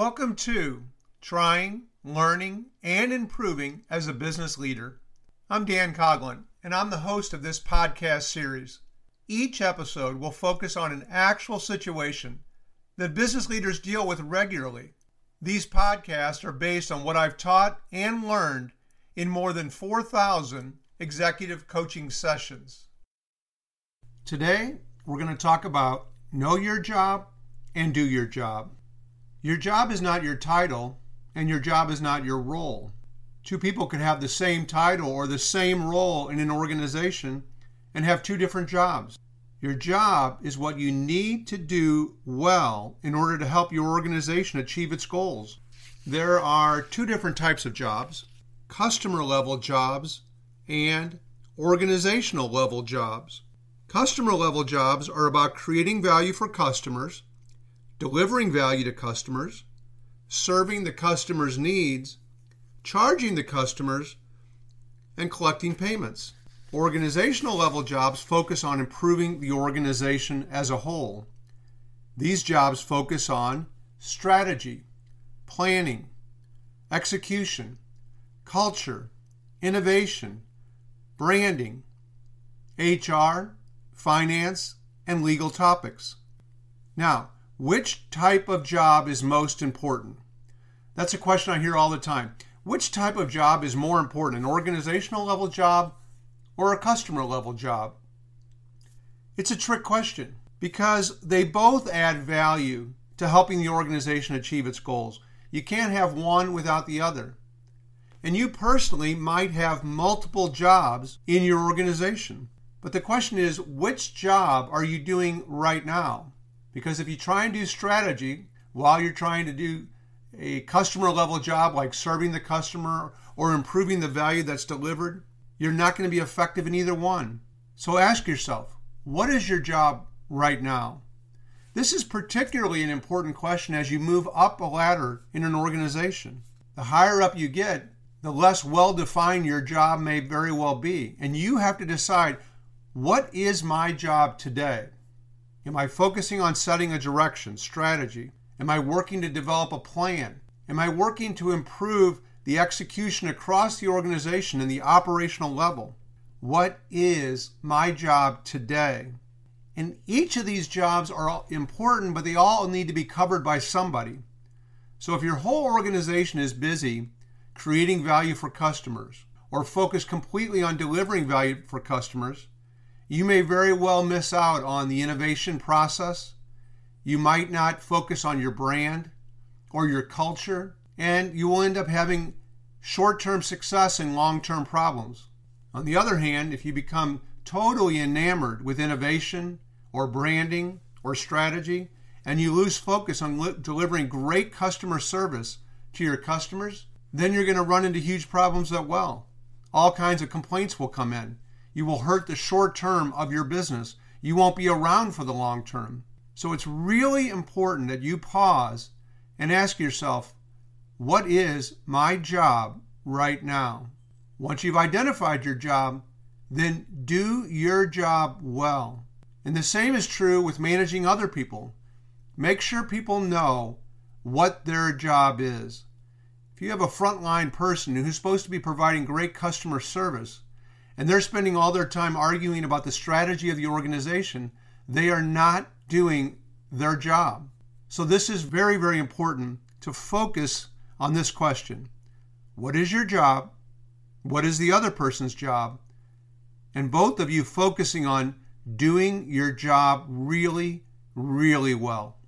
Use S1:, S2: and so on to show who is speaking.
S1: Welcome to Trying, Learning, and Improving as a Business Leader. I'm Dan Coughlin, and I'm the host of this podcast series. Each episode will focus on an actual situation that business leaders deal with regularly. These podcasts are based on what I've taught and learned in more than 4,000 executive coaching sessions. Today, we're going to talk about know your job and do your job. Your job is not your title, and your job is not your role. Two people could have the same title or the same role in an organization and have two different jobs. Your job is what you need to do well in order to help your organization achieve its goals. There are two different types of jobs customer level jobs and organizational level jobs. Customer level jobs are about creating value for customers delivering value to customers, serving the customer's needs, charging the customers, and collecting payments. Organizational level jobs focus on improving the organization as a whole. These jobs focus on strategy, planning, execution, culture, innovation, branding, HR, finance, and legal topics. Now, which type of job is most important? That's a question I hear all the time. Which type of job is more important, an organizational level job or a customer level job? It's a trick question because they both add value to helping the organization achieve its goals. You can't have one without the other. And you personally might have multiple jobs in your organization. But the question is, which job are you doing right now? Because if you try and do strategy while you're trying to do a customer level job like serving the customer or improving the value that's delivered, you're not going to be effective in either one. So ask yourself, what is your job right now? This is particularly an important question as you move up a ladder in an organization. The higher up you get, the less well defined your job may very well be. And you have to decide what is my job today? Am I focusing on setting a direction, strategy? Am I working to develop a plan? Am I working to improve the execution across the organization and the operational level? What is my job today? And each of these jobs are important, but they all need to be covered by somebody. So if your whole organization is busy creating value for customers or focused completely on delivering value for customers, you may very well miss out on the innovation process. You might not focus on your brand or your culture, and you will end up having short term success and long term problems. On the other hand, if you become totally enamored with innovation or branding or strategy, and you lose focus on li- delivering great customer service to your customers, then you're going to run into huge problems as well. All kinds of complaints will come in. You will hurt the short term of your business. You won't be around for the long term. So it's really important that you pause and ask yourself, what is my job right now? Once you've identified your job, then do your job well. And the same is true with managing other people. Make sure people know what their job is. If you have a frontline person who's supposed to be providing great customer service, and they're spending all their time arguing about the strategy of the organization, they are not doing their job. So, this is very, very important to focus on this question What is your job? What is the other person's job? And both of you focusing on doing your job really, really well.